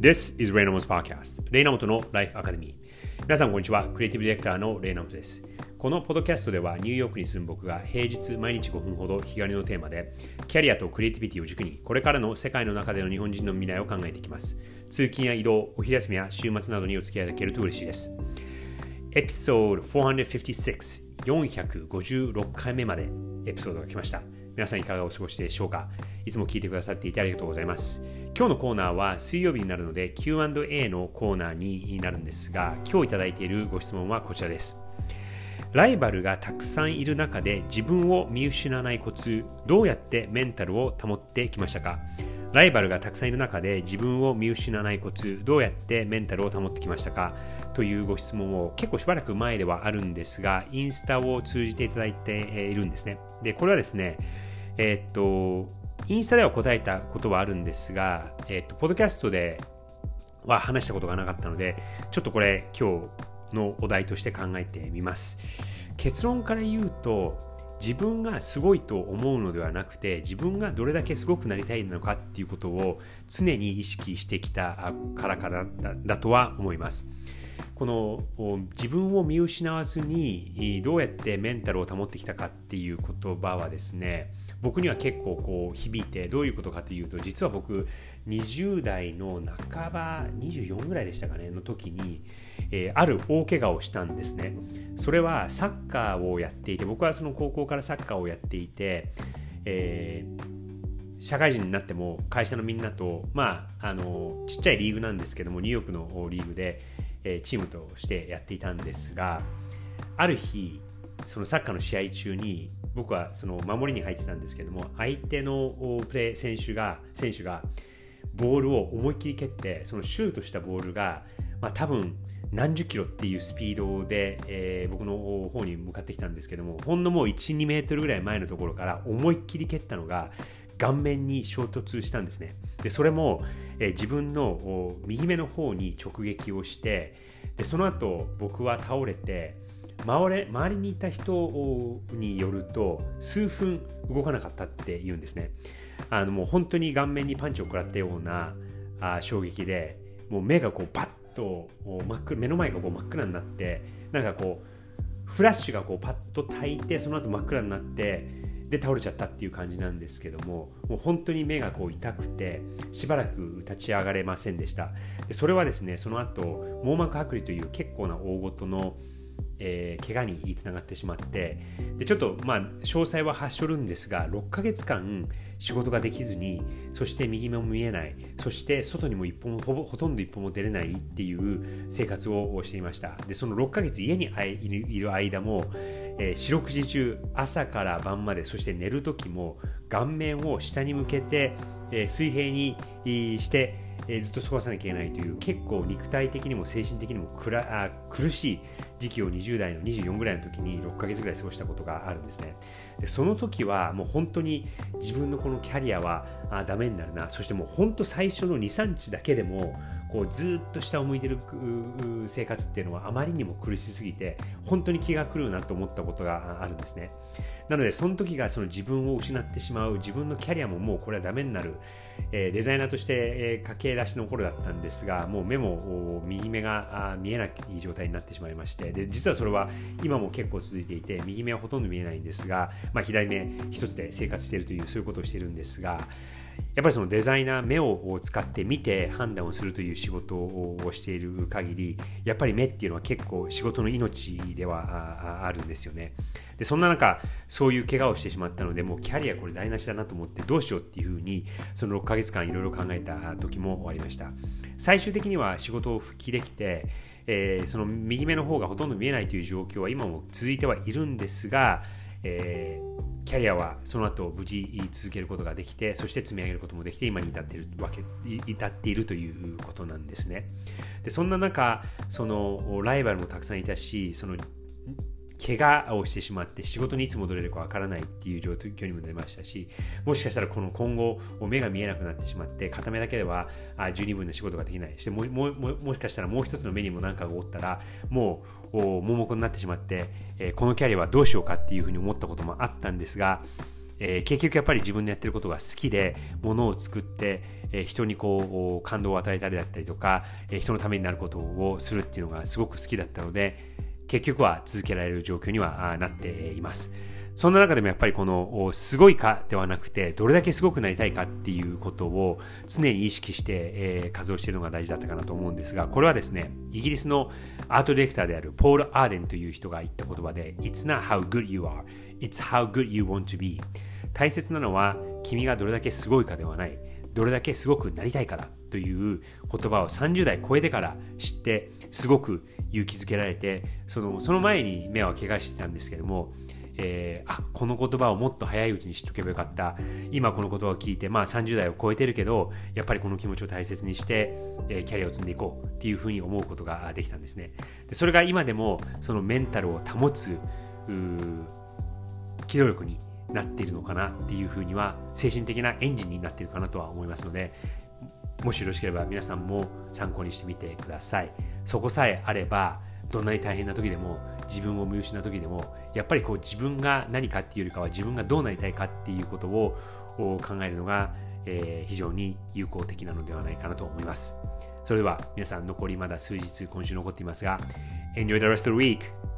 This is レイナモト Podcast レイナモトの Life Academy. 皆さんこんにちは。クリエイティブディレクターのレイナモトです。このポッドキャストではニューヨークに住む僕が平日毎日5分ほど日帰りのテーマでキャリアとクリエイティビティを軸にこれからの世界の中での日本人の未来を考えていきます。通勤や移動、お昼休みや週末などにお付き合いいただけると嬉しいです。エピソード456 456回目までエピソードが来ました。皆さんいかがお過ごしでしょうか？いつも聞いてくださっていてありがとうございます。今日のコーナーは水曜日になるので Q&A のコーナーになるんですが、今日いただいているご質問はこちらです。ライバルがたくさんいる中で自分を見失わないコツ、どうやってメンタルを保ってきましたか？ライバルがたくさんいる中で自分を見失わないコツ、どうやってメンタルを保ってきましたか？というご質問を結構しばらく前ではあるんですが、インスタを通じていただいているんですね。で、これはですね、えー、っと、インスタでは答えたことはあるんですが、えー、と、ポッドキャストでは話したことがなかったので、ちょっとこれ今日のお題として考えてみます。結論から言うと、自分がすごいと思うのではなくて自分がどれだけすごくなりたいのかっていうことを常に意識してきたからからだとは思います。この自分を見失わずにどうやってメンタルを保ってきたかっていう言葉はですね僕には結構こう響いてどういうことかというと実は僕20代の半ば24ぐらいでしたかねの時に、えー、ある大怪我をしたんですね。それはサッカーをやっていて僕はその高校からサッカーをやっていて、えー、社会人になっても会社のみんなとまああのちっちゃいリーグなんですけどもニューヨークのリーグで、えー、チームとしてやっていたんですがある日そのサッカーの試合中に僕はその守りに入ってたんですけども相手のプレー選手が選手がボールを思いっきり蹴ってそのシュートしたボールが、まあ、多分何十キロっていうスピードで、えー、僕の方に向かってきたんですけどもほんのもう12メートルぐらい前のところから思いっきり蹴ったのが顔面に衝突したんですね。でそれも、えー、自分の右目の方に直撃をしてでその後僕は倒れて周れ周りにいた人によると数分動かなかったって言うんですね。あのもう本当に顔面にパンチを食らったようなあ衝撃でもう目がこうバッと真っ目の前がこう真っ暗になってなんかこうフラッシュがこうパッと焚いてその後真っ暗になってで倒れちゃったっていう感じなんですけどももう本当に目がこう痛くてしばらく立ち上がれませんでした。でそれはですねその後網膜剥離という結構な大ごとのえー、怪我につながってしまってでちょっとまあ詳細は発しょるんですが6ヶ月間仕事ができずにそして右目も見えないそして外にも一歩もほぼほとんど一歩も出れないっていう生活をしていました。でその6ヶ月家にいる間も、えー、四六時中朝から晩までそして寝る時も顔面を下に向けて、えー、水平にしてえー、ずっと過ごさなきゃいけないという結構肉体的にも精神的にもくらあ苦しい時期を20代の24ぐらいの時に6ヶ月ぐらい過ごしたことがあるんですね。でその時はもう本当に自分のこのキャリアはあダメになるな。そしてもう本当最初の23日だけでもこうずっと下を向いてる生活っていうのはあまりにも苦しすぎて本当に気が狂うなと思ったことがあるんですね。なのでその時がその自分を失ってしまう自分のキャリアももうこれはダメになる、えー、デザイナーとして、えー、駆け出しの頃だったんですがもう目も右目が見えない状態になってしまいましてで実はそれは今も結構続いていて右目はほとんど見えないんですが、まあ、左目一つで生活しているというそういうことをしているんですがやっぱりそのデザイナー目を使って見て判断をするという仕事をしている限りやっぱり目っていうのは結構仕事の命ではあるんですよね。でそんな中そういう怪我をしてしまったのでもうキャリアこれ台無しだなと思ってどうしようっていうふうにその6ヶ月間いろいろ考えた時もありました。最終的には仕事を復帰できてえー、その右目の方がほとんど見えないという状況は今も続いてはいるんですが、えーキャリアはその後無事続けることができてそして積み上げることもできて今に至っているわけ至っているということなんですね。でそんな中そのライバルもたくさんいたしその怪我をしてしまって仕事にいつ戻れるかわからないっていう状況にもなりましたしもしかしたらこの今後目が見えなくなってしまって片目だけでは十二分な仕事ができない。してもももしかしたらもう一つの目にも何かがおったらもう盲目になってしまって、えこのキャリアはどうしようかっていうふうに思ったこともあったんですがえ、結局やっぱり自分でやってることが好きで、ものを作って、え、人にこう、感動を与えたりだったりとか、え、人のためになることをするっていうのがすごく好きだったので、結局は続けられる状況にはなっています。そんな中でもやっぱりこのすごいかではなくてどれだけすごくなりたいかっていうことを常に意識して、え、活動しているのが大事だったかなと思うんですがこれはですねイギリスのアートディレクターであるポール・アーデンという人が言った言葉で It's not how good you are It's how good you want to be 大切なのは君がどれだけすごいかではないどれだけすごくなりたいかだという言葉を30代超えてから知ってすごく勇気づけられてそのその前に目は怪我してたんですけどもえー、あこの言葉をもっと早いうちに知っとけばよかった。今この言葉を聞いてまあ30代を超えてるけどやっぱりこの気持ちを大切にして、えー、キャリアを積んでいこうっていうふうに思うことができたんですね。でそれが今でもそのメンタルを保つ機動力になっているのかなっていうふうには精神的なエンジンになっているかなとは思いますのでもしよろしければ皆さんも参考にしてみてくださいそこさえあればどんなに大変な時でも自分を見失う時でもやっぱりこう自分が何かっていうよりかは自分がどうなりたいかっていうことを考えるのが、えー、非常に有効的なのではないかなと思いますそれでは皆さん残りまだ数日今週残っていますが Enjoy the rest of the week!